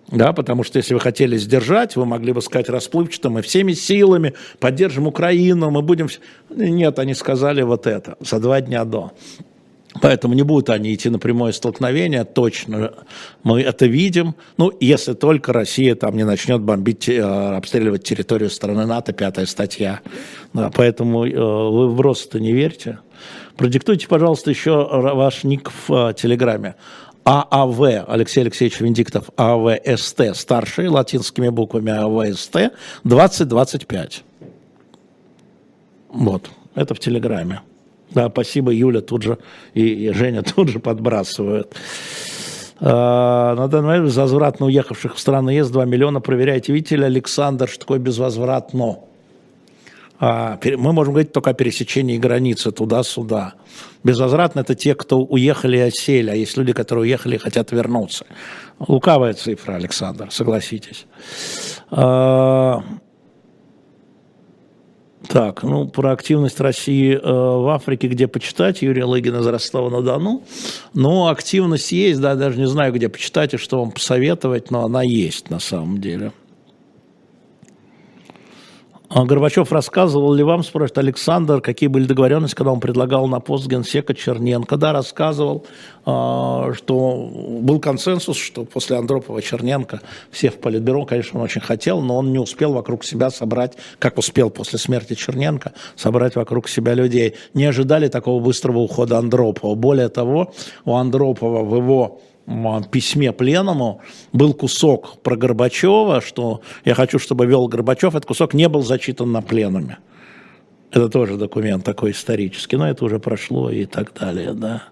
Да, потому что если вы хотели сдержать, вы могли бы сказать расплывчато, мы всеми силами поддержим Украину, мы будем... Нет, они сказали вот это за два дня до. Поэтому не будут они идти на прямое столкновение, точно мы это видим. Ну, если только Россия там не начнет бомбить, э, обстреливать территорию страны НАТО, пятая статья. Да, поэтому э, вы в то не верьте. Продиктуйте, пожалуйста, еще ваш ник в э, Телеграме. ААВ, Алексей Алексеевич Венедиктов, АВСТ, старший, латинскими буквами АВСТ, 2025. Вот, это в Телеграме. Да, спасибо, Юля тут же и, и Женя тут же подбрасывают. А, на данный момент безвозвратно уехавших в страны ЕС 2 миллиона. Проверяйте. Видите ли, Александр, что такое безвозвратно? А, мы можем говорить только о пересечении границы туда-сюда. Безвозвратно это те, кто уехали и осели, а есть люди, которые уехали и хотят вернуться. Лукавая цифра, Александр, согласитесь. Так, ну, про активность России э, в Африке, где почитать, Юрия Лыгина из Ростова-на-Дону. Ну, активность есть, да, даже не знаю, где почитать и что вам посоветовать, но она есть на самом деле. А Горбачев рассказывал ли вам, спрашивает Александр, какие были договоренности, когда он предлагал на пост генсека Черненко? Да, рассказывал, а, что был консенсус, что после Андропова Черненко все в Политбюро, конечно, он очень хотел, но он не успел вокруг себя собрать, как успел после смерти Черненко, собрать вокруг себя людей. Не ожидали такого быстрого ухода Андропова. Более того, у Андропова в его письме пленному был кусок про Горбачева, что я хочу, чтобы вел Горбачев, этот кусок не был зачитан на пленуме. Это тоже документ такой исторический, но это уже прошло и так далее, да.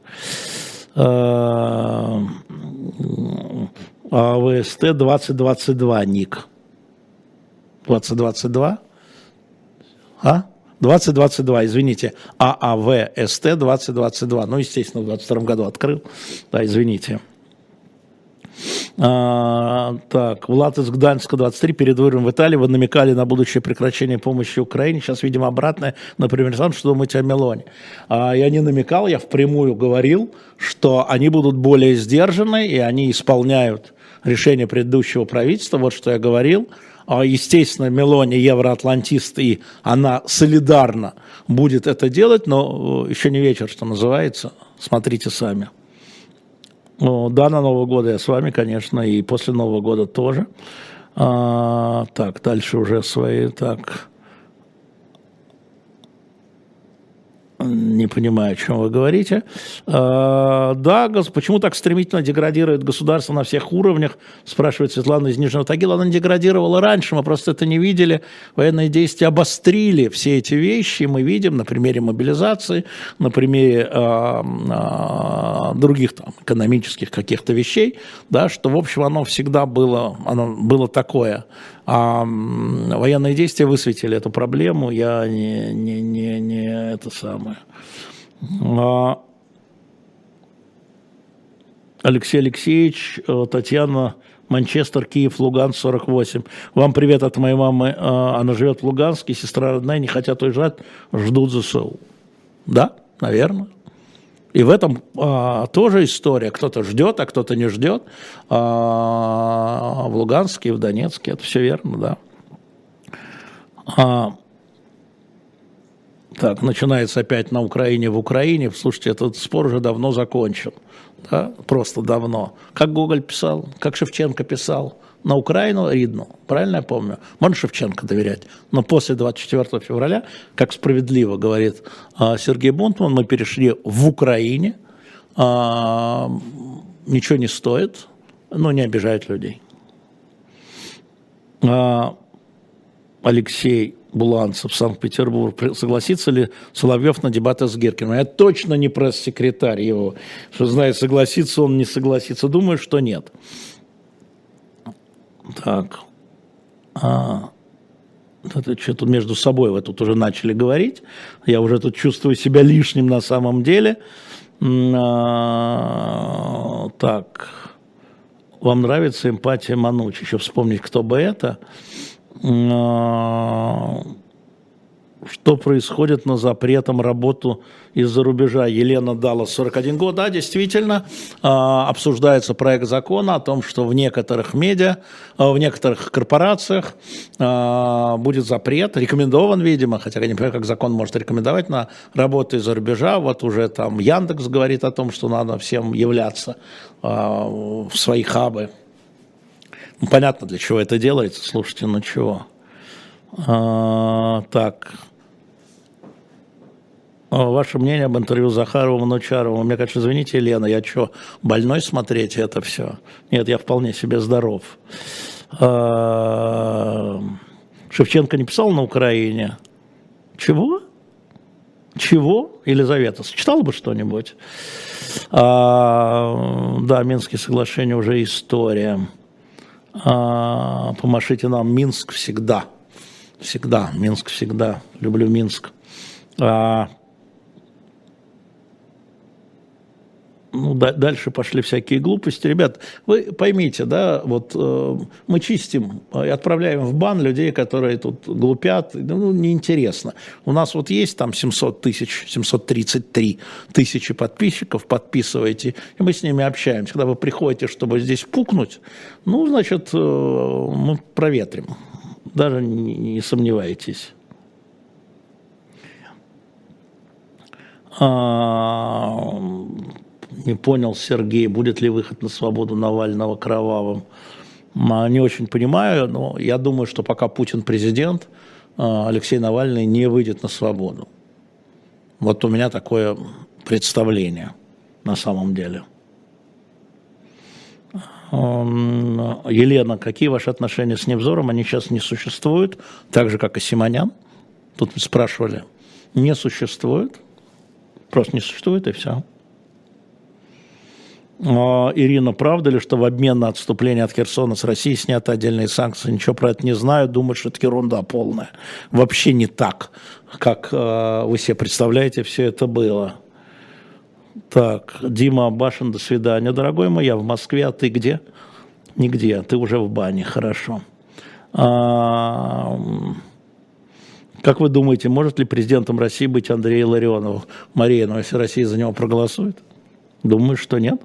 АВСТ 2022 ник. 2022? А? 2022, извините, ААВСТ 2022. Ну, естественно, в 2022 году открыл. Да, извините. А, так, Влад из Гданьска, 23, перед выбором в Италии вы намекали на будущее прекращение помощи Украине. Сейчас, видимо, обратное. Например, сам, что думаете о Мелоне? А, я не намекал, я впрямую говорил, что они будут более сдержаны, и они исполняют решение предыдущего правительства. Вот что я говорил. А, естественно, Мелони евроатлантист, и она солидарно будет это делать, но э, еще не вечер, что называется. Смотрите сами. Ну, да, на Новый год я с вами, конечно, и после Нового года тоже. А, так, дальше уже свои, так. Не понимаю, о чем вы говорите. А, да, почему так стремительно деградирует государство на всех уровнях, спрашивает Светлана из Нижнего Тагила. Она не деградировала раньше, мы просто это не видели. Военные действия обострили все эти вещи. Мы видим на примере мобилизации, на примере а, а, других там, экономических каких-то вещей, да, что, в общем, оно всегда было, оно было такое а военные действия высветили эту проблему, я не, не, не, не это самое. А, Алексей Алексеевич, э, Татьяна, Манчестер, Киев, Луганск, 48. Вам привет от моей мамы. А, она живет в Луганске, сестра родная, не хотят уезжать, ждут ЗСУ. Да, наверное. И в этом а, тоже история. Кто-то ждет, а кто-то не ждет. А, в Луганске в Донецке. Это все верно, да. А, так, начинается опять на Украине, в Украине. Слушайте, этот спор уже давно закончен. Да? Просто давно. Как Гоголь писал, как Шевченко писал на Украину Ридну, правильно я помню? Можно Шевченко доверять. Но после 24 февраля, как справедливо говорит а, Сергей Бунтман, мы перешли в Украине, а, ничего не стоит, но не обижает людей. А, Алексей Буланцев, Санкт-Петербург. Согласится ли Соловьев на дебаты с Геркиным? Я точно не пресс-секретарь его, что знает, согласится он, не согласится. Думаю, что нет. Так. А, это что тут между собой вы тут уже начали говорить. Я уже тут чувствую себя лишним на самом деле. А, так. Вам нравится эмпатия Мануч? Еще вспомнить, кто бы это. А, что происходит на запретом работу из-за рубежа. Елена дала 41 год. Да, действительно, а, обсуждается проект закона о том, что в некоторых медиа, а, в некоторых корпорациях а, будет запрет, рекомендован, видимо, хотя я не понимаю, как закон может рекомендовать на работу из-за рубежа. Вот уже там Яндекс говорит о том, что надо всем являться в свои хабы. Ну, понятно, для чего это делается. Слушайте, ну чего. А, так, ваше мнение об интервью Захарова, Нучарова. Мне кажется, извините, Елена, я что, больной смотреть это все? Нет, я вполне себе здоров. А, Шевченко не писал на Украине? Чего? Чего? Елизавета, читала бы что-нибудь? А, да, Минские соглашения уже история. А, помашите нам, Минск всегда. Всегда, Минск всегда. Люблю Минск. А, ну, да, дальше пошли всякие глупости. Ребят, вы поймите, да, вот э, мы чистим и отправляем в бан людей, которые тут глупят, ну, неинтересно. У нас вот есть там 700 тысяч, 733 тысячи подписчиков, подписывайте, и мы с ними общаемся. Когда вы приходите, чтобы здесь пукнуть, ну, значит, э, мы проветрим, даже не, не сомневайтесь. А, не понял Сергей, будет ли выход на свободу Навального кровавым. А, не очень понимаю, но я думаю, что пока Путин президент, а, Алексей Навальный не выйдет на свободу. Вот у меня такое представление на самом деле. Елена, какие ваши отношения с Невзором? Они сейчас не существуют, так же, как и Симонян. Тут спрашивали. Не существует. Просто не существует, и все. А, Ирина, правда ли, что в обмен на отступление от Херсона с Россией сняты отдельные санкции? Ничего про это не знаю, думаю, что это ерунда полная. Вообще не так, как э, вы себе представляете, все это было. Так, Дима Абашин, до свидания. Дорогой мой, я в Москве, а ты где? Нигде, ты уже в бане, хорошо. А, как вы думаете, может ли президентом России быть Андрей Ларионов? Мария, ну если Россия за него проголосует? Думаю, что нет.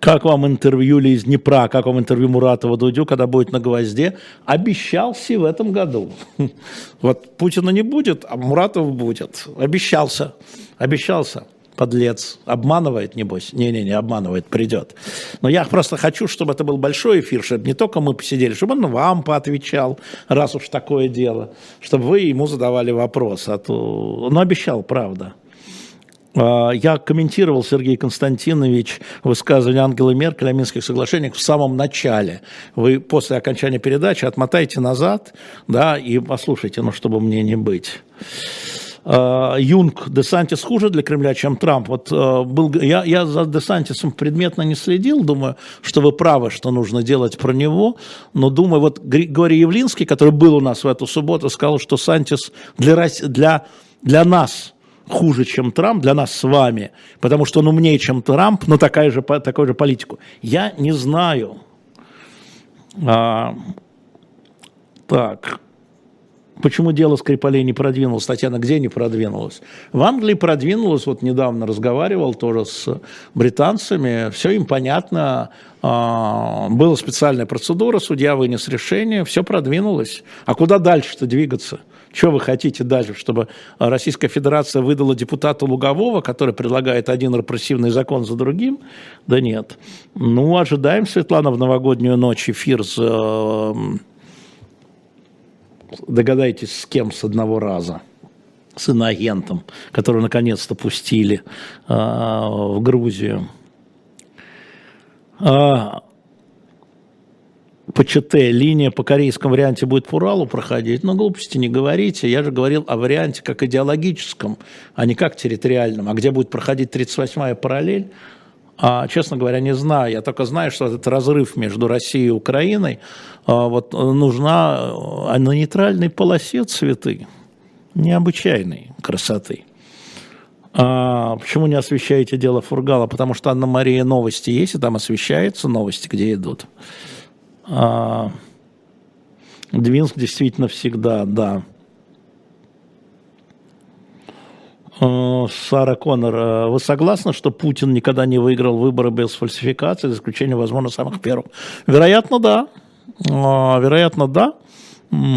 Как вам интервью ли из Днепра, как вам интервью Муратова Дудю, когда будет на гвозде? Обещался в этом году. Вот Путина не будет, а Муратов будет. Обещался, обещался подлец, обманывает, небось. Не-не-не, обманывает, придет. Но я просто хочу, чтобы это был большой эфир, чтобы не только мы посидели, чтобы он вам поотвечал, раз уж такое дело, чтобы вы ему задавали вопрос. А то... Он обещал, правда. А, я комментировал, Сергей Константинович, высказывание Ангелы Меркель о Минских соглашениях в самом начале. Вы после окончания передачи отмотайте назад да, и послушайте, ну, чтобы мне не быть. А, Юнг, Десантис хуже для Кремля, чем Трамп. Вот а, был, я, я за Десантисом предметно не следил, думаю, что вы правы, что нужно делать про него, но думаю, вот Григорий Явлинский, который был у нас в эту субботу, сказал, что Сантис для, для, для нас – хуже, чем Трамп для нас с вами, потому что он умнее, чем Трамп, но такая же, такой же политику. Я не знаю. А, так. Почему дело Скрипалей не продвинулось? Татьяна, где не продвинулось? В Англии продвинулось, вот недавно разговаривал тоже с британцами, все им понятно, а, была специальная процедура, судья вынес решение, все продвинулось. А куда дальше-то двигаться? Что вы хотите дальше, чтобы Российская Федерация выдала депутата Лугового, который предлагает один репрессивный закон за другим? Да нет. Ну, ожидаем, Светлана, в новогоднюю ночь эфир с... Э, догадайтесь, с кем с одного раза с иноагентом, которого наконец-то пустили э, в Грузию. А, по ЧТ линия по корейскому варианте будет по Уралу проходить, но глупости не говорите. Я же говорил о варианте как идеологическом, а не как территориальном. А где будет проходить 38-я параллель, а, честно говоря, не знаю. Я только знаю, что этот разрыв между Россией и Украиной а, вот, нужна а на нейтральной полосе цветы необычайной красоты. А, почему не освещаете дело Фургала? Потому что Анна-Мария новости есть, и там освещаются новости, где идут. А, Двинск действительно всегда, да. А, Сара Коннор, а, вы согласны, что Путин никогда не выиграл выборы без фальсификации, за исключением, возможно, самых первых? Вероятно, да. Вероятно, да.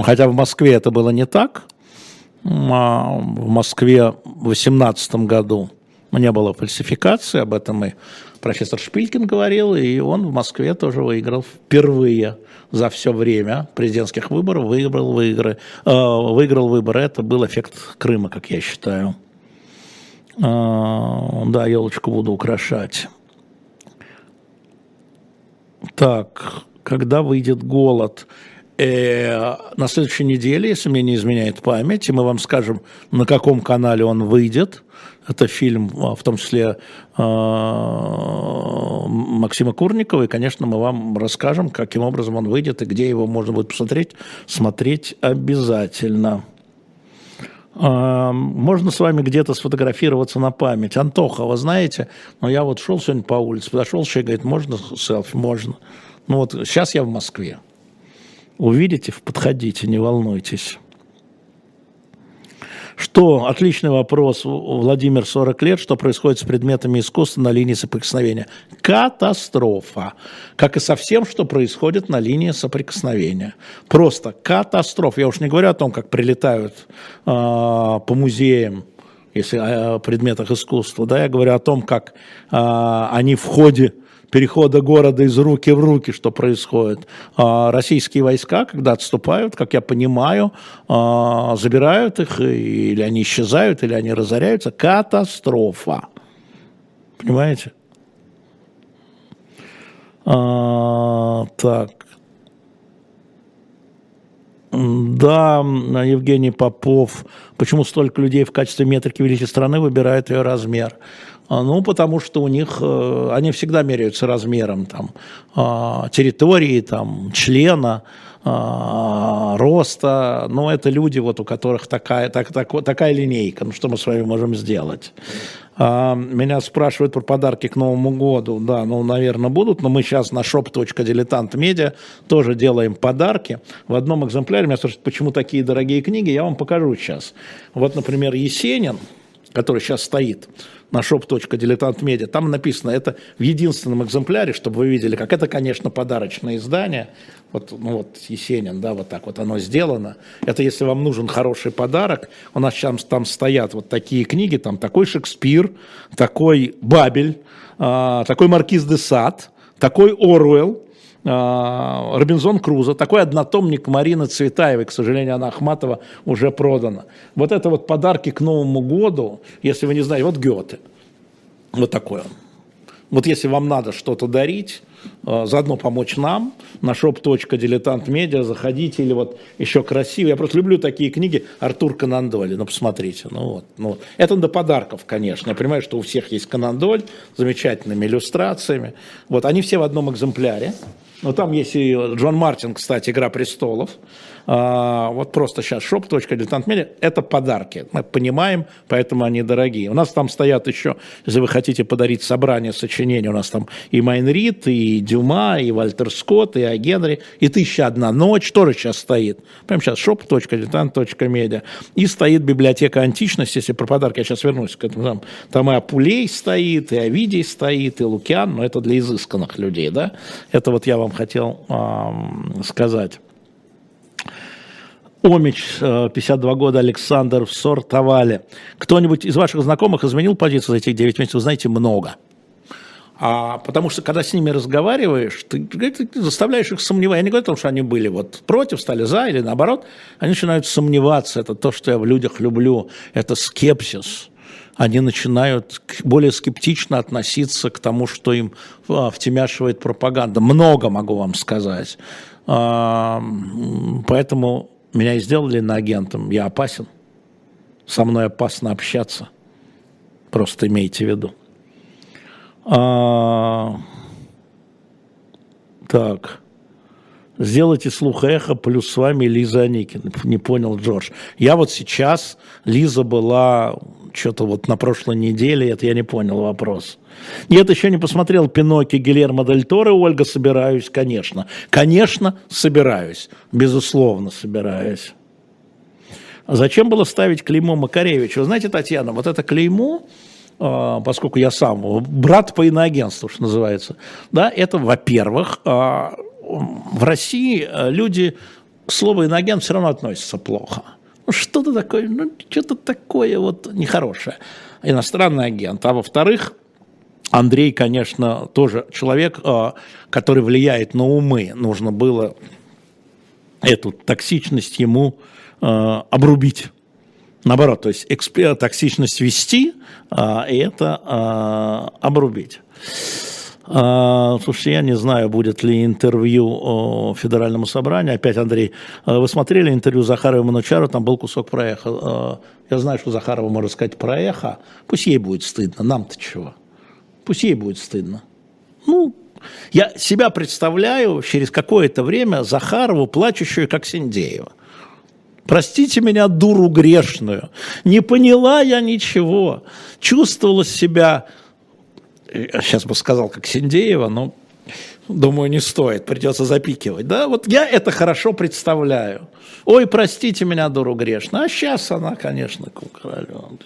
Хотя в Москве это было не так. В Москве в 2018 году не было фальсификации, об этом и профессор Шпилькин говорил, и он в Москве тоже выиграл впервые за все время президентских выборов, выиграл, выигры, э, выиграл выборы. Это был эффект Крыма, как я считаю. Э, да, елочку буду украшать. Так, когда выйдет голод? Э, на следующей неделе, если мне не изменяет память, и мы вам скажем, на каком канале он выйдет. Это фильм, а, в том числе а, Максима Курникова, и, конечно, мы вам расскажем, каким образом он выйдет и где его можно будет посмотреть. Смотреть обязательно. Можно с вами где-то сфотографироваться на память. Антоха, вы знаете, но я вот шел сегодня по улице, подошел человек, говорит, можно селфи? Можно. Ну вот сейчас я в Москве. Увидите, подходите, не волнуйтесь. Что, отличный вопрос, Владимир, 40 лет, что происходит с предметами искусства на линии соприкосновения? Катастрофа. Как и со всем, что происходит на линии соприкосновения. Просто катастрофа. Я уж не говорю о том, как прилетают э, по музеям, если о предметах искусства, да, я говорю о том, как э, они в ходе перехода города из руки в руки, что происходит. А, российские войска, когда отступают, как я понимаю, а, забирают их, или они исчезают, или они разоряются. Катастрофа. Понимаете? А, так. Да, Евгений Попов. Почему столько людей в качестве метрики величия страны выбирают ее размер? А, ну, потому что у них, э, они всегда меряются размером там, а, территории, там, члена, а, роста. Ну, это люди, вот, у которых такая, так, так, такая линейка. Ну, что мы с вами можем сделать? Меня спрашивают про подарки к Новому году. Да, ну, наверное, будут, но мы сейчас на shop.diletant.media тоже делаем подарки. В одном экземпляре меня спрашивают, почему такие дорогие книги, я вам покажу сейчас. Вот, например, Есенин, который сейчас стоит, на shop.diletant.media, там написано, это в единственном экземпляре, чтобы вы видели, как это, конечно, подарочное издание, вот, ну вот Есенин, да, вот так вот оно сделано. Это если вам нужен хороший подарок, у нас там, там стоят вот такие книги, там такой Шекспир, такой Бабель, э, такой Маркиз де Сад, такой Оруэлл, а, Робинзон Крузо, такой однотомник Марины Цветаевой, к сожалению, она Ахматова уже продана. Вот это вот подарки к Новому году, если вы не знаете, вот Гёте, вот такой он. Вот если вам надо что-то дарить, а, заодно помочь нам, на shop.diletant.media заходите, или вот еще красиво. Я просто люблю такие книги Артур Канандоли, ну посмотрите. Ну вот, ну, это до подарков, конечно. Я понимаю, что у всех есть Канандоль с замечательными иллюстрациями. Вот, они все в одном экземпляре. Но там есть и Джон Мартин, кстати, «Игра престолов». А, вот просто сейчас shop.diletantmedia – это подарки. Мы понимаем, поэтому они дорогие. У нас там стоят еще, если вы хотите подарить собрание сочинений, у нас там и Майн Рид, и Дюма, и Вальтер Скотт, и О Генри, и «Тысяча одна ночь» тоже сейчас стоит. Прямо сейчас shop.diletant.media. И стоит библиотека античности, если про подарки я сейчас вернусь к этому. Там, там и Апулей стоит, и Овидий стоит, и Лукиан, но это для изысканных людей, да? Это вот я вам хотел э, сказать. Омич, 52 э, года, Александр в Сортовале. Кто-нибудь из ваших знакомых изменил позицию за этих 9 месяцев? Знаете, много. А, потому что, когда с ними разговариваешь, ты, ты заставляешь их сомневаться. Я не говорю о том, что они были вот против, стали за или наоборот. Они начинают сомневаться. Это то, что я в людях люблю. Это скепсис. Они начинают более скептично относиться к тому, что им а, втемяшивает пропаганда. Много могу вам сказать. А, поэтому меня и сделали на агентом. Я опасен. Со мной опасно общаться. Просто имейте в виду. А, так. Сделайте слух эхо, плюс с вами Лиза Аникин. Не понял, Джордж. Я вот сейчас, Лиза была что-то вот на прошлой неделе, это я не понял вопрос. Нет, еще не посмотрел Пиноки Гильермо Дель Торо, Ольга, собираюсь, конечно. Конечно, собираюсь, безусловно, собираюсь. А зачем было ставить клеймо Макаревича? Вы знаете, Татьяна, вот это клеймо, а, поскольку я сам брат по иноагентству, что называется, да, это, во-первых, а, в России люди к слову иноагент все равно относятся плохо. Ну, что-то такое, ну, что-то такое вот нехорошее. Иностранный агент. А во-вторых, Андрей, конечно, тоже человек, а, который влияет на умы. Нужно было эту токсичность ему а, обрубить. Наоборот, то есть токсичность вести, и это обрубить. Слушайте, я не знаю, будет ли интервью Федеральному собранию. Опять, Андрей, вы смотрели интервью Захарова Манучару, там был кусок про эхо. Я знаю, что Захарова может сказать про эхо. Пусть ей будет стыдно, нам-то чего. Пусть ей будет стыдно. Ну, я себя представляю через какое-то время Захарову, плачущую, как Синдеева. Простите меня, дуру грешную. Не поняла я ничего. Чувствовала себя, сейчас бы сказал, как Синдеева, но думаю, не стоит, придется запикивать. Да, вот я это хорошо представляю. Ой, простите меня, дуру грешную. А сейчас она, конечно, к королю.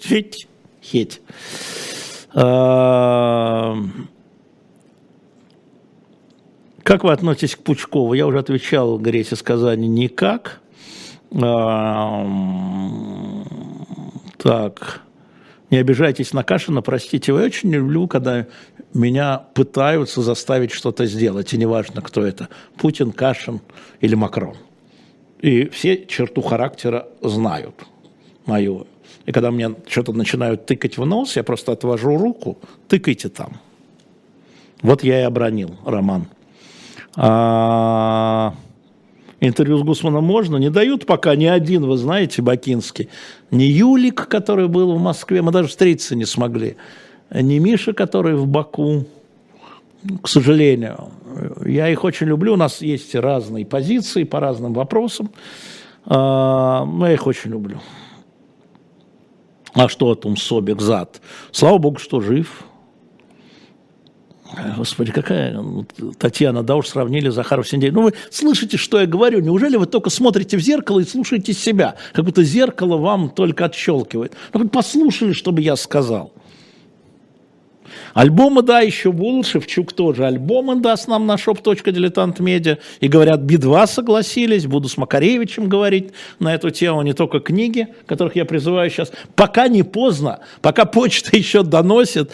Хеть, хеть. А, как вы относитесь к Пучкову? Я уже отвечал Грете сказание никак. Так, не обижайтесь на Кашина, простите, я очень люблю, когда меня пытаются заставить что-то сделать, и неважно, кто это, Путин, Кашин или Макрон. И все черту характера знают мою. И когда мне что-то начинают тыкать в нос, я просто отвожу руку, тыкайте там. Вот я и обронил, Роман. А интервью с Гусманом можно, не дают пока ни один, вы знаете, Бакинский, ни Юлик, который был в Москве, мы даже встретиться не смогли, ни Миша, который в Баку, к сожалению. Я их очень люблю, у нас есть разные позиции по разным вопросам, а, я их очень люблю. А что там Собик зад? Слава богу, что жив. Господи, какая Татьяна, да уж сравнили Захаров Синдей. Ну вы слышите, что я говорю? Неужели вы только смотрите в зеркало и слушаете себя? Как будто зеркало вам только отщелкивает. Ну послушали, чтобы я сказал. Альбомы, да, еще будут, Шевчук тоже альбомы даст нам на shop.diletant.media. И говорят, Би-2 согласились, буду с Макаревичем говорить на эту тему, не только книги, которых я призываю сейчас. Пока не поздно, пока почта еще доносит,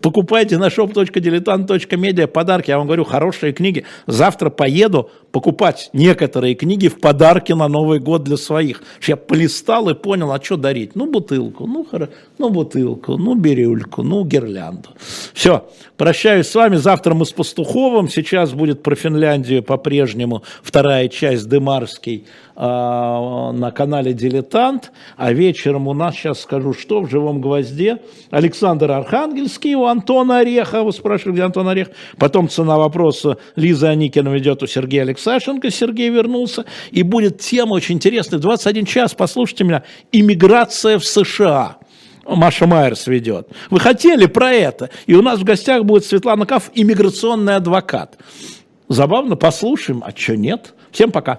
покупайте на shop.diletant.media подарки. Я вам говорю, хорошие книги. Завтра поеду покупать некоторые книги в подарки на Новый год для своих. Я полистал и понял, а что дарить? Ну, бутылку, ну, хоро... ну бутылку, ну, бирюльку, ну, гирлянду. Все, прощаюсь с вами. Завтра мы с Пастуховым. Сейчас будет про Финляндию по-прежнему вторая часть Дымарский на канале «Дилетант». А вечером у нас, сейчас скажу, что в «Живом гвозде» Александр Архангельский у Антона Ореха. Вы спрашивали, где Антон Орех? Потом цена вопроса Лиза Аникина ведет у Сергея Алексашенко. Сергей вернулся. И будет тема очень интересная. 21 час, послушайте меня. Иммиграция в США. Маша Майерс ведет. Вы хотели про это. И у нас в гостях будет Светлана Каф, иммиграционный адвокат. Забавно, послушаем. А что нет? Всем пока.